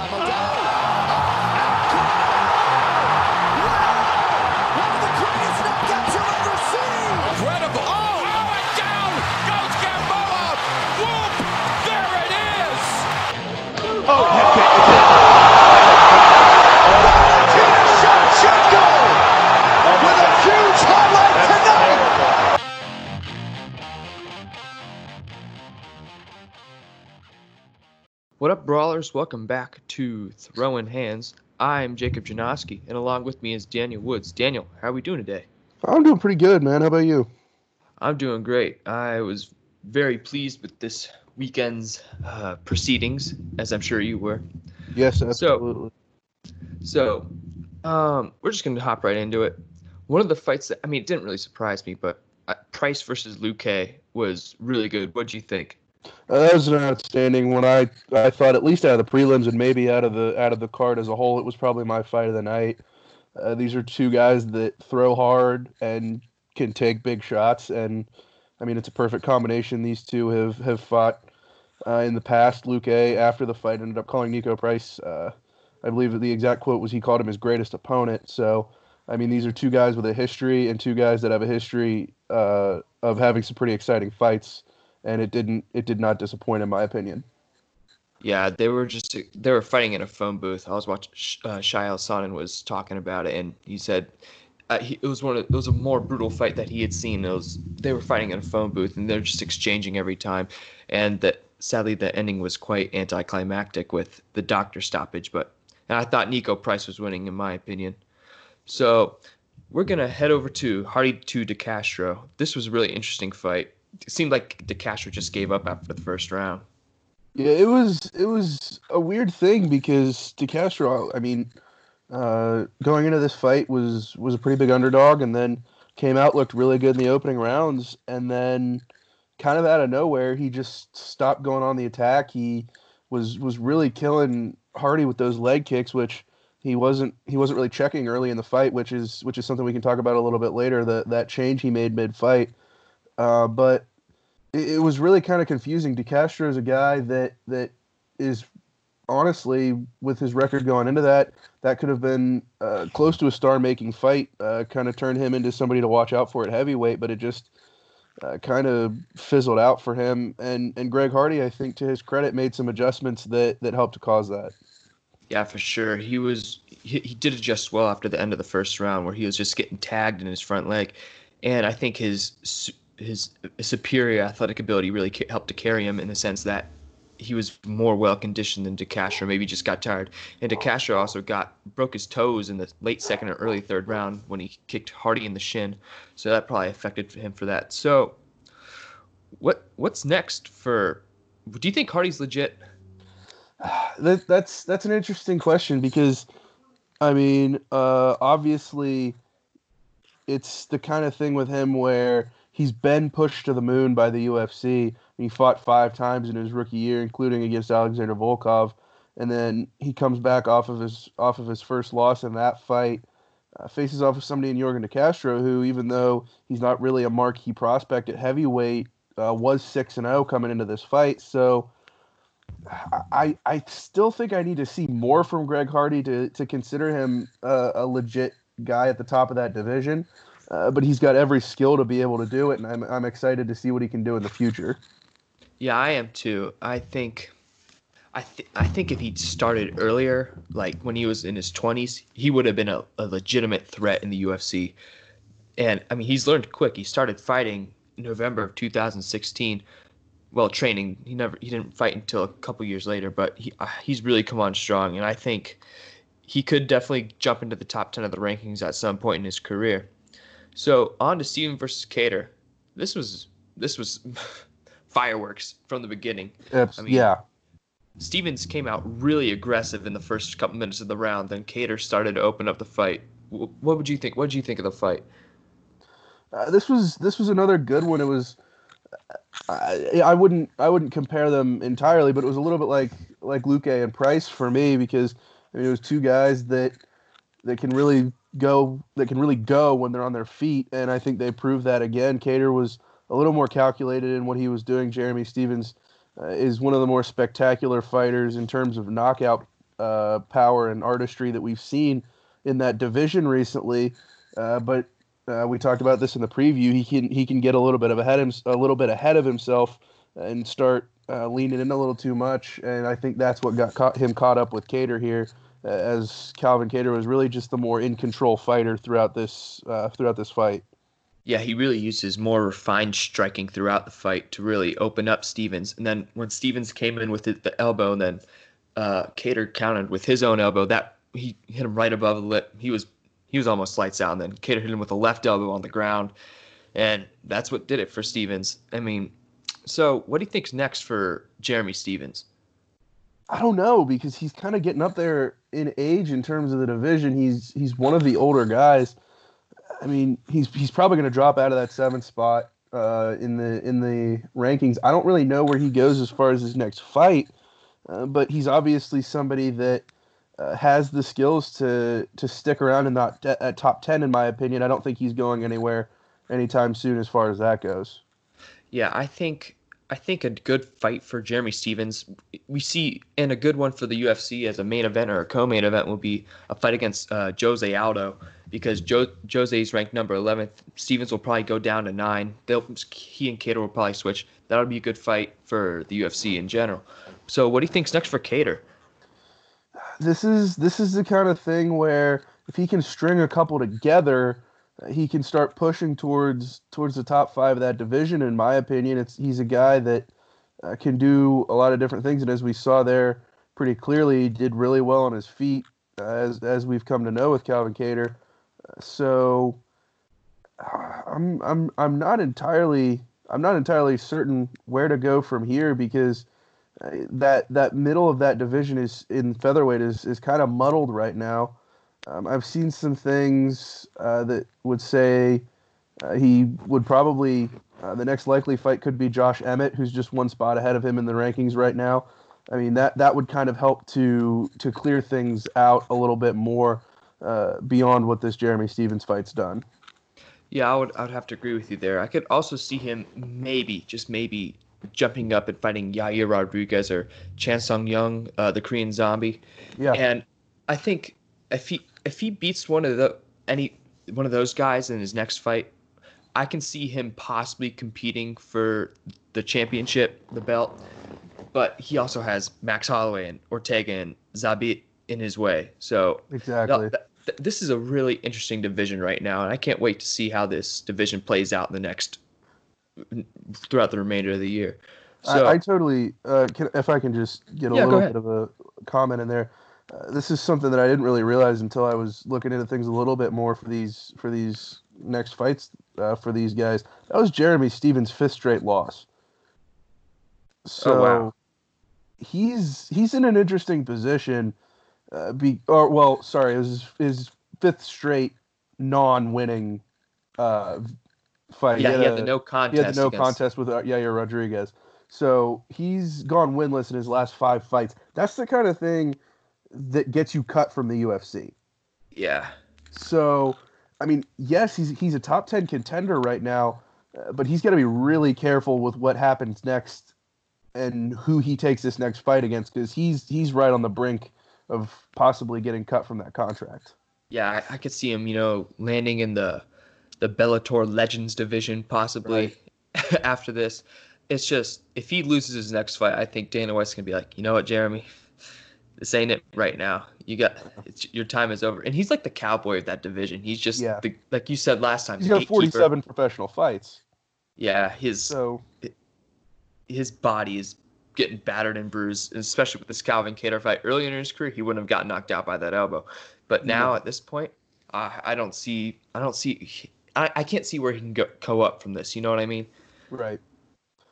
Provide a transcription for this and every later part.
by Modelo. Welcome back to Throwing Hands. I'm Jacob Janoski, and along with me is Daniel Woods. Daniel, how are we doing today? I'm doing pretty good, man. How about you? I'm doing great. I was very pleased with this weekend's uh, proceedings, as I'm sure you were. Yes, absolutely. So, um, we're just going to hop right into it. One of the fights that, I mean, it didn't really surprise me, but uh, Price versus Luque was really good. What'd you think? Uh, that was an outstanding one. I I thought at least out of the prelims and maybe out of the out of the card as a whole, it was probably my fight of the night. Uh, these are two guys that throw hard and can take big shots, and I mean it's a perfect combination. These two have have fought uh, in the past. Luque after the fight ended up calling Niko Price. Uh, I believe the exact quote was he called him his greatest opponent. So I mean these are two guys with a history and two guys that have a history uh, of having some pretty exciting fights and it didn't it did not disappoint in my opinion. Yeah, they were just they were fighting in a phone booth. I was watching uh, Chael Sonnen was talking about it, and he said uh, he, it was one of it was a more brutal fight that he had seen. It was they were fighting in a phone booth, and they're just exchanging every time, and that sadly the ending was quite anticlimactic with the doctor stoppage. But and I thought Niko Price was winning in my opinion. So we're gonna head over to Hardy to DeCastro. This was a really interesting fight. It seemed like DeCastro just gave up after the first round. Yeah, it was it was a weird thing because DeCastro, I mean, uh, going into this fight was was a pretty big underdog, and then came out looked really good in the opening rounds, and then kind of out of nowhere he just stopped going on the attack. He was was really killing Hardy with those leg kicks, which he wasn't he wasn't really checking early in the fight, which is which is something we can talk about a little bit later. That that change he made mid fight, uh, but it, it was really kind of confusing. DeCastro is a guy that that is honestly, with his record going into that, that could have been uh, close to a star-making fight. Uh, kind of turned him into somebody to watch out for at heavyweight, but it just uh, kind of fizzled out for him. And and Greg Hardy, I think, to his credit, made some adjustments that that helped to cause that. Yeah, for sure. He was he, he did adjust well after the end of the first round, where he was just getting tagged in his front leg, and I think his his superior athletic ability really ca- helped to carry him in the sense that he was more well conditioned than DeCastro. Maybe just got tired. And DeCastro also got broke his toes in the late second or early third round when he kicked Hardy in the shin, so that probably affected him for that. So, what what's next for? Do you think Hardy's legit? that that's that's an interesting question because I mean, uh, obviously it's the kind of thing with him where he's been pushed to the moon by the UFC. He fought five times in his rookie year, including against Alexander Volkov, and then he comes back off of his off of his first loss in that fight, uh, faces off with somebody in Yorgan De Castro, who even though he's not really a marquee prospect at heavyweight, uh, was six and zero coming into this fight. So. I I still think I need to see more from Greg Hardy to to consider him uh, a legit guy at the top of that division. Uh, but he's got every skill to be able to do it, and I'm I'm excited to see what he can do in the future. Yeah, I am too. I think, I th- I think if he'd started earlier, like when he was in his twenties, he would have been a, a legitimate threat in the UFC. And I mean, he's learned quick. He started fighting in November of 2016. Well, training. He never he didn't fight until a couple years later, but he uh, he's really come on strong, and I think he could definitely jump into the top ten of the rankings at some point in his career. So on to Steven versus Kattar. This was this was fireworks from the beginning. It's, I mean, yeah, Stephens came out really aggressive in the first couple minutes of the round. Then Kattar started to open up the fight. What would you think? What did you think of the fight? uh, this was this was another good one. It was. I, I wouldn't I wouldn't compare them entirely, but it was a little bit like like Luque and Price for me because I mean, it was two guys that that can really go that can really go when they're on their feet, and I think they proved that again. Kattar was a little more calculated in what he was doing. Jeremy Stephens uh, is one of the more spectacular fighters in terms of knockout uh, power and artistry that we've seen in that division recently. Uh, but uh, we talked about this in the preview. He can he can get a little bit of ahead him, a little bit ahead of himself and start uh, leaning in a little too much. And I think that's what got caught, him caught up with Kattar here, as Calvin Kattar was really just the more in control fighter throughout this uh, throughout this fight. Yeah, he really used his more refined striking throughout the fight to really open up Stephens. And then when Stephens came in with the elbow, and then uh, Kattar countered with his own elbow, that he hit him right above the lip. He was he was almost lights out. And then Kattar hit him with a left elbow on the ground, and that's what did it for Stephens. I mean, so what do you think's next for Jeremy Stephens? I don't know because he's kind of getting up there in age in terms of the division. He's he's one of the older guys. I mean, he's he's probably going to drop out of that seventh spot uh, in the in the rankings. I don't really know where he goes as far as his next fight, uh, but he's obviously somebody that uh, has the skills to to stick around in that at top ten. In my opinion, I don't think he's going anywhere anytime soon as far as that goes. Yeah, I think I think a good fight for Jeremy Stephens. We see, and a good one for the UFC as a main event or a co-main event will be a fight against uh, Jose Aldo because jo- is ranked number 11th. Stephens will probably go down to nine. They'll, he and Kattar will probably switch. That'll be a good fight for the UFC in general. So, what do you think's next for Kattar? This is this is the kind of thing where if he can string a couple together, he can start pushing towards towards the top five of that division. In my opinion, it's he's a guy that uh, can do a lot of different things, and as we saw there pretty clearly, he did really well on his feet, uh, as as we've come to know with Calvin so uh, I'm I'm I'm not entirely I'm not entirely certain where to go from here because uh, that that middle of that division is in featherweight is is kind of muddled right now. Um, I've seen some things uh, that would say uh, he would probably uh, the next likely fight could be Josh Emmett, who's just one spot ahead of him in the rankings right now. I mean that that would kind of help to to clear things out a little bit more uh, beyond what this Jeremy Stephens fight's done. Yeah, I would I would have to agree with you there. I could also see him maybe just maybe jumping up and fighting Yair Rodriguez or Chan Sung Jung, uh, the Korean Zombie. Yeah, and I think if he if he beats one of the any one of those guys in his next fight, I can see him possibly competing for the championship, the belt. But he also has Max Holloway and Ortega and Zabit in his way. So exactly. Th- th- this is a really interesting division right now, and I can't wait to see how this division plays out in the next throughout the remainder of the year. So, I, I totally, uh, can, if I can just get a yeah, little bit of a comment in there. Uh, this is something that I didn't really realize until I was looking into things a little bit more for these for these next fights uh, for these guys. That was Jeremy Stephens' fifth straight loss. So oh, wow. he's he's in an interesting position. Uh, be or well, sorry, it was his, his fifth straight non-winning uh, fight. Yeah, he had, he had a, the no contest. He had the no against... contest with uh, Yair Rodriguez. So he's gone winless in his last five fights. That's the kind of thing that gets you cut from the UFC. Yeah. So, I mean, yes, he's he's a top 10 contender right now, uh, but he's got to be really careful with what happens next and who he takes this next fight against cuz he's he's right on the brink of possibly getting cut from that contract. Yeah, I, I could see him, you know, landing in the the Bellator Legends division possibly right. after this. It's just if he loses his next fight, I think Dana White's gonna be like, you know what, Jeremy, this ain't it right now. You got your time is over. And he's like the cowboy of that division. He's just yeah. the, like you said last time. He's got 47 professional fights. Yeah, his so his body is getting battered and bruised, especially with this Calvin Kattar fight. Earlier in his career, he wouldn't have gotten knocked out by that elbow, but now yeah. at this point, uh, I don't see. I don't see. I, I can't see where he can go, go up from this. You know what I mean? Right.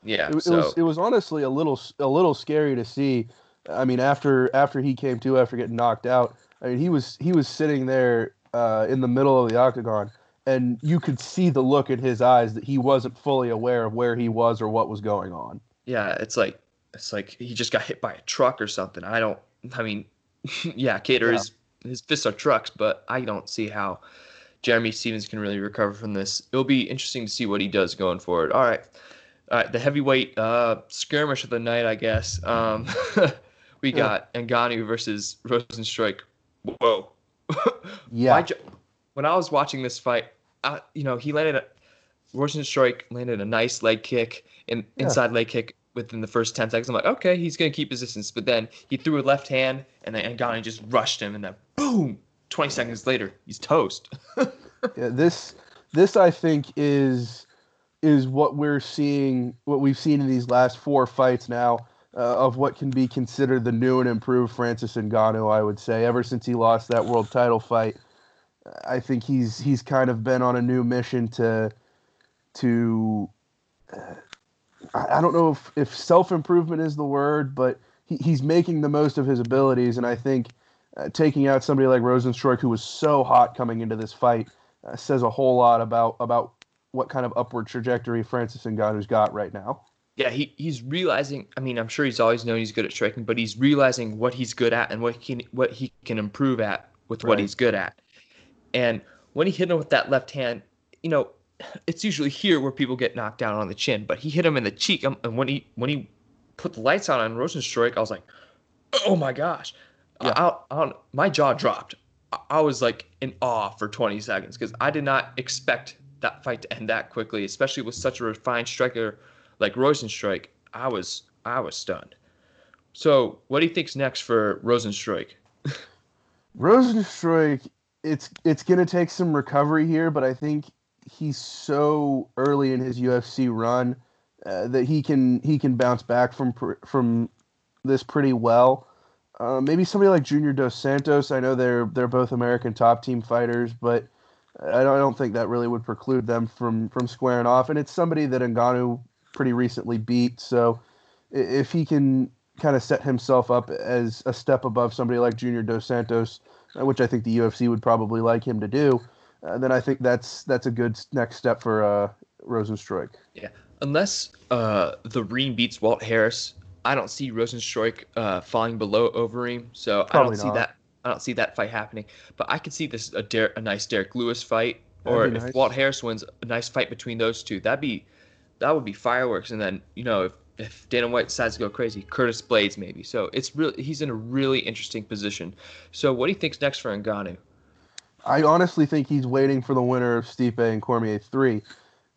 Yeah. It, so. it was it was honestly a little a little scary to see I mean, after after he came to after getting knocked out, I mean, he was he was sitting there uh, in the middle of the octagon, and you could see the look in his eyes that he wasn't fully aware of where he was or what was going on. Yeah, it's like it's like he just got hit by a truck or something. I don't. I mean, yeah, Kattar yeah. his fists are trucks, but I don't see how Jeremy Stephens can really recover from this. It'll be interesting to see what he does going forward. All right. All right, the heavyweight uh, skirmish of the night, I guess. Um, we Yeah. got Ngannou versus Rozenstruik. Whoa. Yeah. My when I was watching this fight, uh, you know, he landed a Rozenstruik landed a nice leg kick, in, Yeah. inside leg kick within the first 10 seconds. I'm like, okay, he's going to keep his distance. But then he threw a left hand, and then Ngannou just rushed him, and then boom, 20 seconds later, he's toast. Yeah, this this I think is is what we're seeing what we've seen in these last four fights now uh, of what can be considered the new and improved Francis Ngannou I would say ever since he lost that world title fight I think he's he's kind of been on a new mission to to uh, I, don't know if, if self improvement is the word but he, he's making the most of his abilities and I think uh, taking out somebody like Rozenstruik who was so hot coming into this fight uh, says a whole lot about about what kind of upward trajectory Francis Ngannou's got right now. Yeah, he, he's realizing. I mean, I'm sure he's always known he's good at striking, but he's realizing what he's good at and what he can what he can improve at with what he's good at. And when he hit him with that left hand, you know, it's usually here where people get knocked down on the chin, but he hit him in the cheek. um, And when he when he put the lights on on Rozenstruik, I was like, oh my gosh, Yeah. I, I, I, my jaw dropped. I, I was like in awe for 20 seconds because I did not expect that fight to end that quickly, especially with such a refined striker like Rozenstruik. I was I was stunned. So, what do you think's next for Rozenstruik? Rozenstruik, it's it's gonna take some recovery here, but I think he's so early in his UFC run uh, that he can he can bounce back from from this pretty well. Uh, maybe somebody like Junior Dos Santos. I know they're they're both American top team fighters, but I don't, I don't think that really would preclude them from from squaring off. And it's somebody that Ngannou pretty recently beat, so if he can kind of set himself up as a step above somebody like Junior Dos Santos, uh, which I think the UFC would probably like him to do, uh, then I think that's that's a good next step for uh, Yeah, Unless uh, the Reem beats Walt Harris, I don't see Rozenstruik uh, falling below Overeem. So I don't see that. I don't see that fight happening. But I could see this a, Der- a nice Derrick Lewis fight, That'd or if nice. Walt Harris wins, a nice fight between those two. That'd be that would be fireworks. And then you know if if Dana White decides to go crazy, Curtis Blaydes maybe. So it's really he's in a really interesting position. So what do you think's next for Ngannou? I honestly think he's waiting for the winner of Stipe and Cormier three.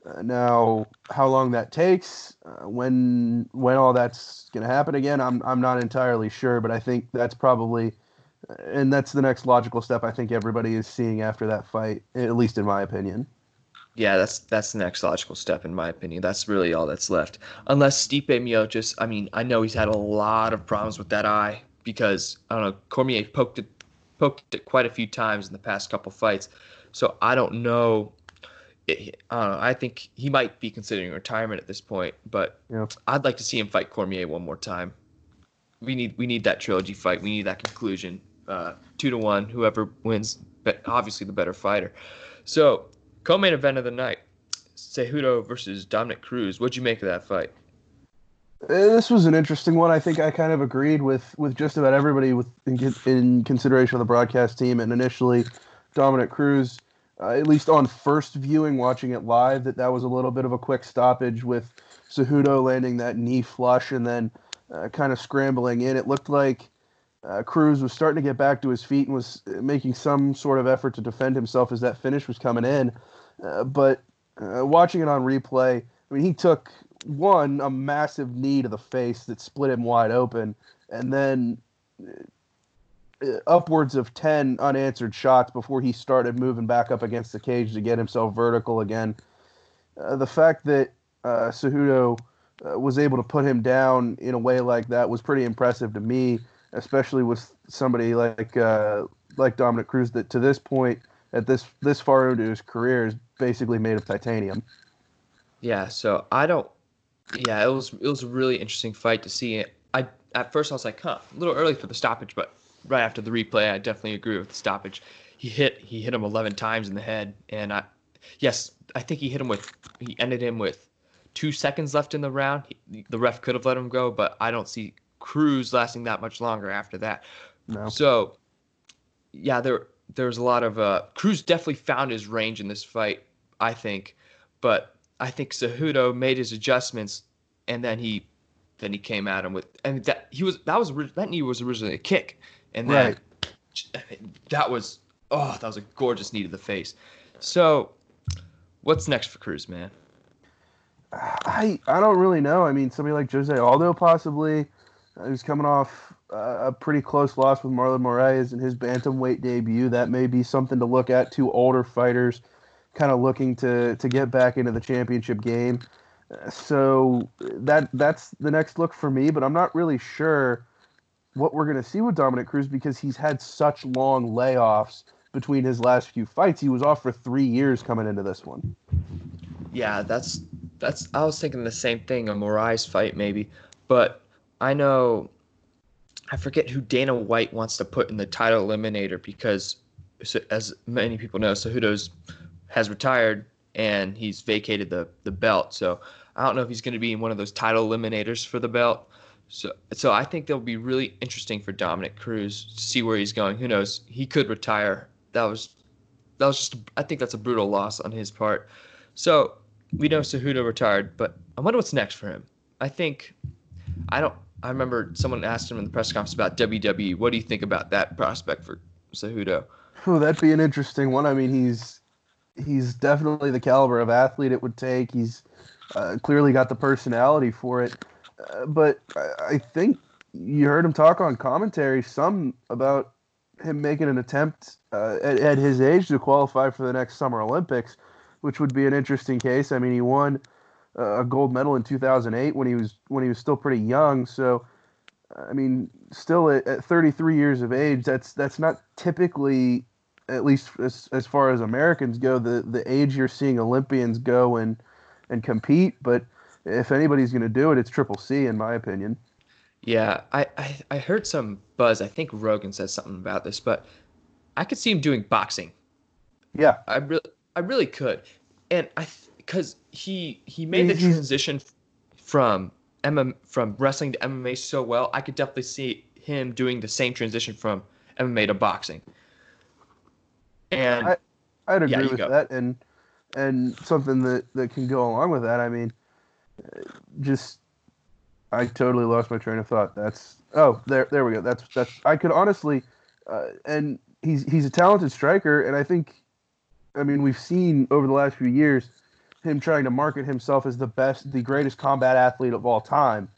Uh, now, how long that takes, uh, when when all that's going to happen again, I'm I'm not entirely sure, but I think that's probably, and that's the next logical step. I think everybody is seeing after that fight, at least in my opinion. Yeah, that's that's the next logical step in my opinion. That's really all that's left. Unless Stipe Miocic, I mean, I know he's had a lot of problems with that eye because I don't know, Cormier poked it poked it quite a few times in the past couple fights. So I don't know. It, I don't know. I think he might be considering retirement at this point, but Yeah. I'd like to see him fight Cormier one more time. We need we need that trilogy fight. We need that conclusion. Uh, two to one, whoever wins, but obviously the better fighter. So Co-main event of the night: Cejudo versus Dominick Cruz. What'd you make of that fight? Uh, This was an interesting one. I think I kind of agreed with with just about everybody with in, in consideration of the broadcast team and initially Dominick Cruz. Uh, at least on first viewing, watching it live, that that was a little bit of a quick stoppage with Cejudo landing that knee flush and then uh, kind of scrambling in. It looked like uh, Cruz was starting to get back to his feet and was uh, making some sort of effort to defend himself as that finish was coming in. Uh, but uh, watching it on replay, I mean, he took one a massive knee to the face that split him wide open, and then uh, upwards of ten unanswered shots before he started moving back up against the cage to get himself vertical again. Uh, the fact that uh, Cejudo uh, was able to put him down in a way like that was pretty impressive to me, especially with somebody like uh, like Dominick Cruz that to this point at this this far into his career is basically made of titanium. Yeah, so I don't. Yeah, it was it was a really interesting fight to see. It. I at first I was like, huh, a little early for the stoppage, but right after the replay, I definitely agree with the stoppage. He hit he hit him 11 times in the head, and I, yes, I think he hit him with he ended him with two seconds left in the round. He, the ref could have let him go, but I don't see Cruz lasting that much longer after that. No. So, yeah, there there's a lot of uh, Cruz definitely found his range in this fight, I think, but I think Cejudo made his adjustments, and then he then he came at him with, and that he was that was that knee was originally a kick, and then that was oh that was a gorgeous knee to the face. So, what's next for Cruz, man? I I don't really know. I mean, somebody like Jose Aldo possibly, who's coming off uh, a pretty close loss with Marlon Moraes in his bantamweight debut. That may be something to look at. Two older fighters, kind of looking to to get back into the championship game. Uh, so that that's the next look for me. But I'm not really sure what we're going to see with Dominick Cruz because he's had such long layoffs between his last few fights. He was off for three years coming into this one. Yeah, that's that's. I was thinking the same thing, a Moraes fight maybe, but I know. I forget who Dana White wants to put in the title eliminator because, as many people know, Cejudo's has retired and he's vacated the the belt. So I don't know if he's going to be in one of those title eliminators for the belt. So, so I think that'll be really interesting for Dominick Cruz to see where he's going. Who knows? He could retire. That was, that was just. I think that's a brutal loss on his part. So we know Cejudo retired, but I wonder what's next for him. I think, I don't. I remember someone asked him in the press conference about WWE. What do you think about that prospect for Cejudo? Oh, that'd be an interesting one. I mean, he's he's definitely the caliber of athlete it would take. He's uh, clearly got the personality for it. Uh, but I, I think you heard him talk on commentary some about him making an attempt uh, at, at, his age to qualify for the next Summer Olympics, which would be an interesting case. I mean, he won a gold medal in 2008 when he was when he was still pretty young. So, I mean, still at, at 33 years of age, that's that's not typically, at least as, as far as Americans go, the the age you're seeing Olympians go and and compete. But if anybody's going to do it, it's Triple C, in my opinion. Yeah, I, I, I heard some buzz. I think Rogan said something about this, but I could see him doing boxing. Yeah, I really I really could, and I because he he made the transition from MM from wrestling to MMA so well. I could definitely see him doing the same transition from MMA to boxing. And I, I'd agree yeah, with go. that, and and something that that can go along with that. I mean, just I totally lost my train of thought. That's oh there there we go. That's that's I could honestly, uh, and he's he's a talented striker, and I think, I mean we've seen over the last few years him trying to market himself as the best, the greatest combat athlete of all time.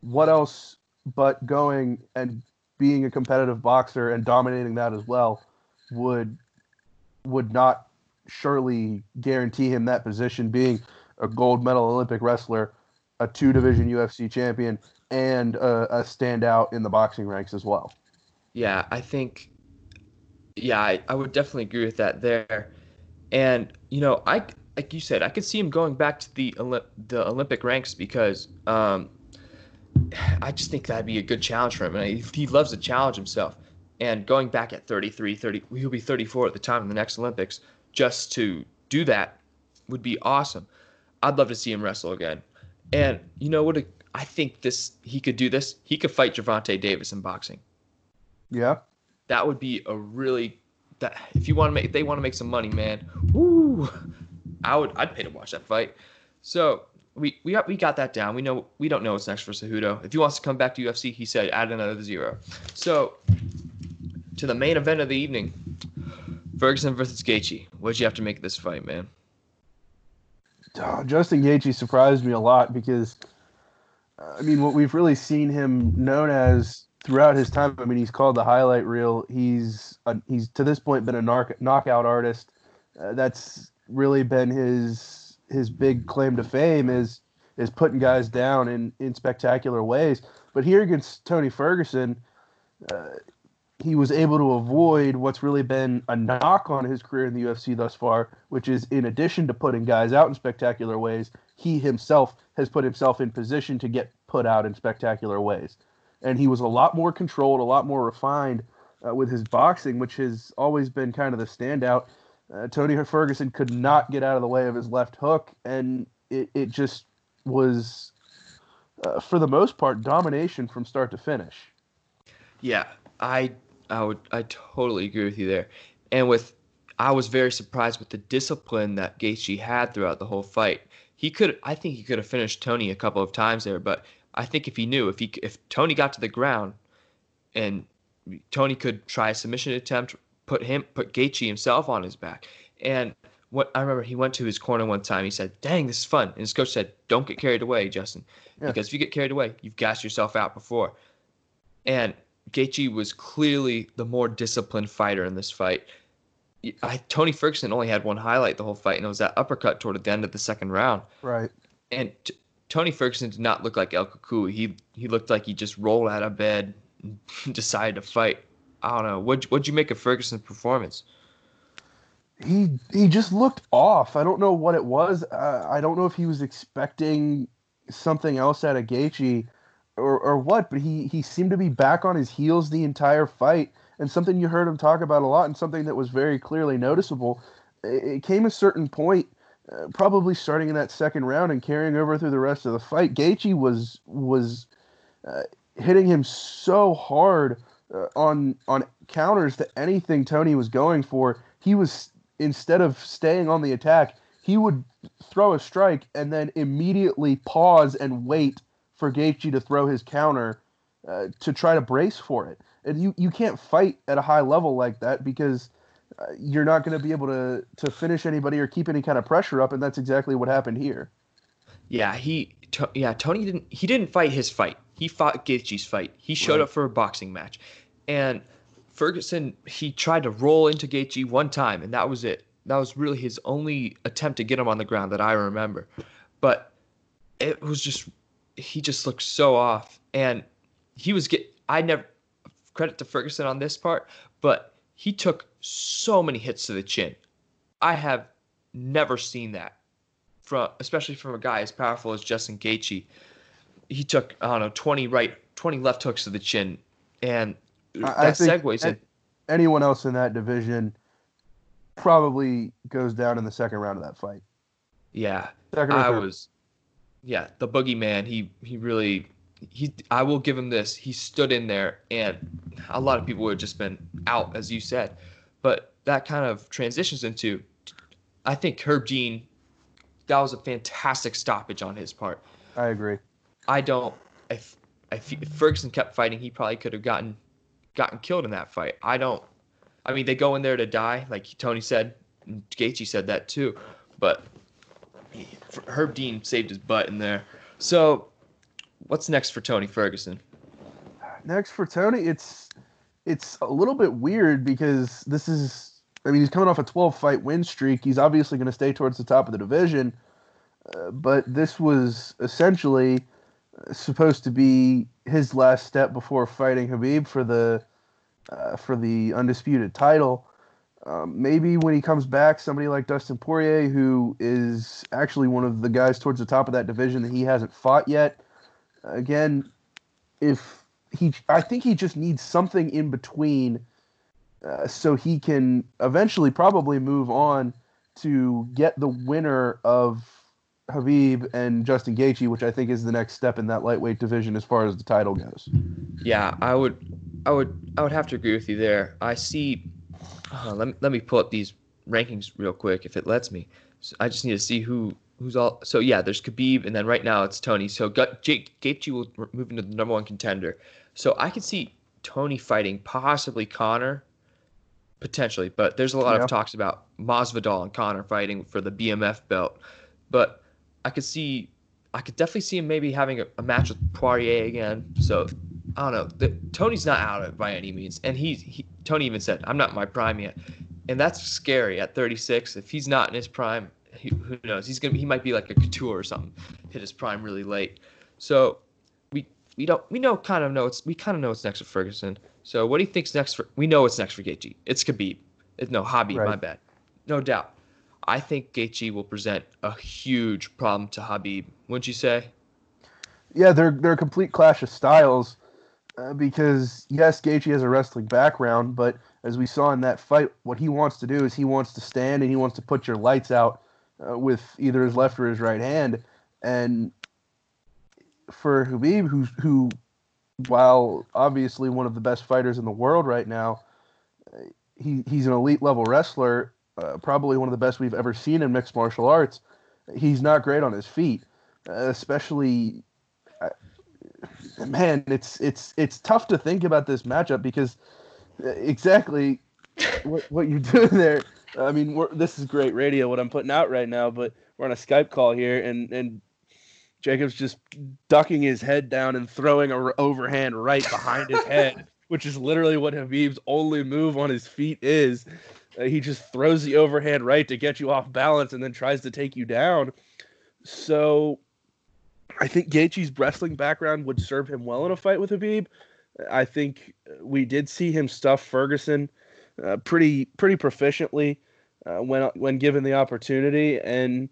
What else but going and being a competitive boxer and dominating that as well would would not surely guarantee him that position being a gold medal Olympic wrestler, a two division UFC champion, and a, a standout in the boxing ranks as well. Yeah, I think, yeah, I, I would definitely agree with that there. And, you know, I, like you said, I could see him going back to the the Olympic ranks because um, I just think that'd be a good challenge for him. And he loves to challenge himself. And going back at 33, 30, he'll be 34 at the time of the next Olympics, just to do that would be awesome. I'd love to see him wrestle again. And you know what? I think this he could do this. He could fight Gervonta Davis in boxing. Yeah, that would be a really that if you want to make if they want to make some money, man. Woo! I would I'd pay to watch that fight. So we we got we got that down. We know we don't know what's next for Cejudo. If he wants to come back to UFC, he said add another zero. So to the main event of the evening, Ferguson versus Gaethje. What did you have to make of this fight, man? Oh, Justin Gaethje surprised me a lot because, I mean, what we've really seen him known as throughout his time. I mean, he's called the highlight reel. He's a, he's to this point been a knock, knockout artist. Uh, that's really been his his big claim to fame is is putting guys down in in spectacular ways. But here against Tony Ferguson, uh, he was able to avoid what's really been a knock on his career in the UFC thus far, which is in addition to putting guys out in spectacular ways, he himself has put himself in position to get put out in spectacular ways. And he was a lot more controlled, a lot more refined uh, with his boxing, which has always been kind of the standout. Uh, Tony Ferguson could not get out of the way of his left hook, and it, it just was, uh, for the most part, domination from start to finish. Yeah, I I would I totally agree with you there. And with I was very surprised with the discipline that Gaethje had throughout the whole fight. He could I think he could have finished Tony a couple of times there, but I think if he knew if he if Tony got to the ground and Tony could try a submission attempt, put him put Gaethje himself on his back. And what I remember he went to his corner one time. He said, "Dang, this is fun." And his coach said, "Don't get carried away, Justin, Yeah. because if you get carried away, you've gassed yourself out before." And Gaethje was clearly the more disciplined fighter in this fight. I, Tony Ferguson only had one highlight the whole fight, and it was that uppercut toward the end of the second round. Right. And t- Tony Ferguson did not look like El Cucuy. He he looked like he just rolled out of bed, and decided to fight. I don't know. What what'd you make of Ferguson's performance? He he just looked off. I don't know what it was. Uh, I don't know if he was expecting something else out of Gaethje or or what, but he he seemed to be back on his heels the entire fight. And something you heard him talk about a lot, and something that was very clearly noticeable. It, it came a certain point, uh, probably starting in that second round and carrying over through the rest of the fight. Gaethje was was uh, hitting him so hard uh, on on counters to anything Tony was going for, he was instead of staying on the attack, he would throw a strike and then immediately pause and wait for Gaethje to throw his counter uh, to try to brace for it. And you you can't fight at a high level like that because uh, you're not going to be able to to finish anybody or keep any kind of pressure up, and that's exactly what happened here. Yeah, he yeah Tony didn't he didn't fight his fight. He fought Gaethje's fight. He showed Right. up for a boxing match, and Ferguson he tried to roll into Gaethje one time, and that was it. That was really his only attempt to get him on the ground that I remember. But it was just he just looked so off, and he was get. I never credit to Ferguson on this part, but he took so many hits to the chin. I have never seen that from especially from a guy as powerful as Justin Gaethje. He took I don't know 20 right 20 left hooks to the chin. And I- I that think segues in. Anyone else in that division probably goes down in the second round of that fight. yeah Second I was yeah the boogeyman he he really he I will give him this he stood in there and a lot of people would have just been out as you said. But that kind of transitions into I think Herb Dean that was a fantastic stoppage on his part. I agree. I don't. If if Ferguson kept fighting, he probably could have gotten gotten killed in that fight. I don't. I mean, they go in there to die, like Tony said. and Gaethje said that too, but he- Herb Dean saved his butt in there. So, what's next for Tony Ferguson? Next for Tony, it's it's a little bit weird because this is I mean he's coming off a 12 fight win streak. He's obviously going to stay towards the top of the division. Uh, but this was essentially supposed to be his last step before fighting Habib for the uh, for the undisputed title. Um, maybe when he comes back, somebody like Dustin Poirier, who is actually one of the guys towards the top of that division that he hasn't fought yet. Again, if he, I think he just needs something in between, uh, so he can eventually probably move on to get the winner of Habib and Justin Gaethje, which I think is the next step in that lightweight division as far as the title goes. Yeah, I would, I would, I would have to agree with you there. I see. Uh, let me let me pull up these rankings real quick if it lets me. So I just need to see who who's all. So yeah, there's Khabib, and then right now it's Tony. So Jake Gaethje will move into the number one contender. So I could see Tony fighting possibly Conor, potentially, but there's a lot Yeah. of talks about Masvidal and Conor fighting for the BMF belt. But I could see, I could definitely see him maybe having a, a match with Poirier again. So I don't know. The, Tony's not out of it by any means, and he's he, Tony even said, "I'm not in my prime yet," and that's scary at 36. If he's not in his prime, he, who knows? He's gonna he might be like a couture or something, hit his prime really late. So we we don't we know kind of know it's we kind of know what's next for Ferguson. So what do you think's next for? We know what's next for Gaethje. It's Khabib. It's, no, Habib. My Right. bad. No doubt. I think Gaethje will present a huge problem to Habib. Wouldn't you say? Yeah, they're they're a complete clash of styles. Uh, because yes, Gaethje has a wrestling background, but as we saw in that fight, what he wants to do is he wants to stand and he wants to put your lights out uh, with either his left or his right hand. And for Habib, who who, while obviously one of the best fighters in the world right now, uh, he he's an elite level wrestler, uh, probably one of the best we've ever seen in mixed martial arts. He's not great on his feet, uh, especially man, it's it's it's tough to think about this matchup because uh, exactly what, what you're doing there. I mean, this is great radio what I'm putting out right now, but we're on a Skype call here, and and Jacob's just ducking his head down and throwing a overhand right behind his head, which is literally what Khabib's only move on his feet is. Uh, he just throws the overhand right to get you off balance and then tries to take you down. So I think Gaethje's wrestling background would serve him well in a fight with Habib. I think we did see him stuff Ferguson uh, pretty pretty proficiently uh, when when given the opportunity, and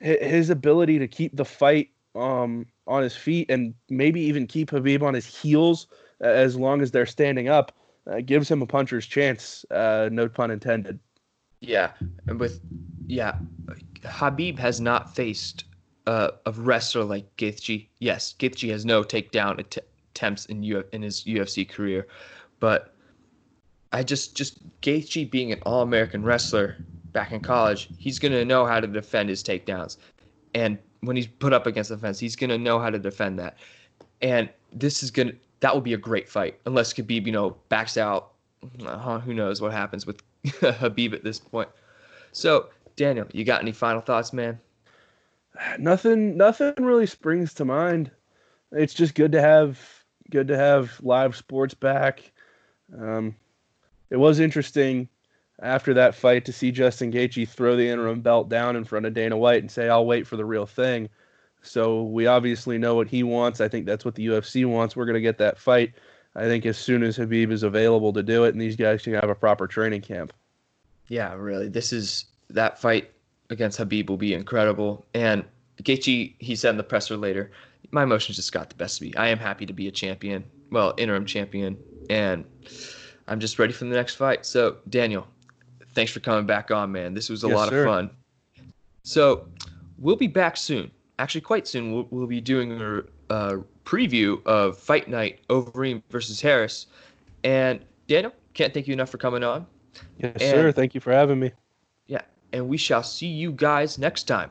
his ability to keep the fight um, on his feet and maybe even keep Habib on his heels as long as they're standing up uh, gives him a puncher's chance. Uh, no pun intended. Yeah, and with yeah, Habib has not faced uh, a wrestler like Gaethje. Yes, Gaethje has no takedown att- attempts in U- in his UFC career, but I just just Gaethje being an All American wrestler back in college, he's gonna know how to defend his takedowns, and when he's put up against the fence, he's gonna know how to defend that. And this is gonna that will be a great fight unless Khabib, you know, backs out. Uh, who knows what happens with Habib at this point. So, Daniel, you got any final thoughts, man? Nothing. Nothing really springs to mind. It's just good to have good to have live sports back. Um, it was interesting after that fight to see Justin Gaethje throw the interim belt down in front of Dana White and say, "I'll wait for the real thing." So we obviously know what he wants. I think that's what the UFC wants. We're going to get that fight. I think as soon as Habib is available to do it, and these guys can have a proper training camp. Yeah, really. This is that fight against Habib will be incredible. And Gaethje, he said in the presser later, my emotions just got the best of me. I am happy to be a champion, well, interim champion, and I'm just ready for the next fight. So, Daniel, thanks for coming back on, man. This was a yes, lot sir. of fun. So, we'll be back soon actually quite soon we'll, we'll be doing a, preview of Fight Night Overeem versus Harris. And Daniel, can't thank you enough for coming on. Yes, and, sir. Thank you for having me. Yeah, and we shall see you guys next time.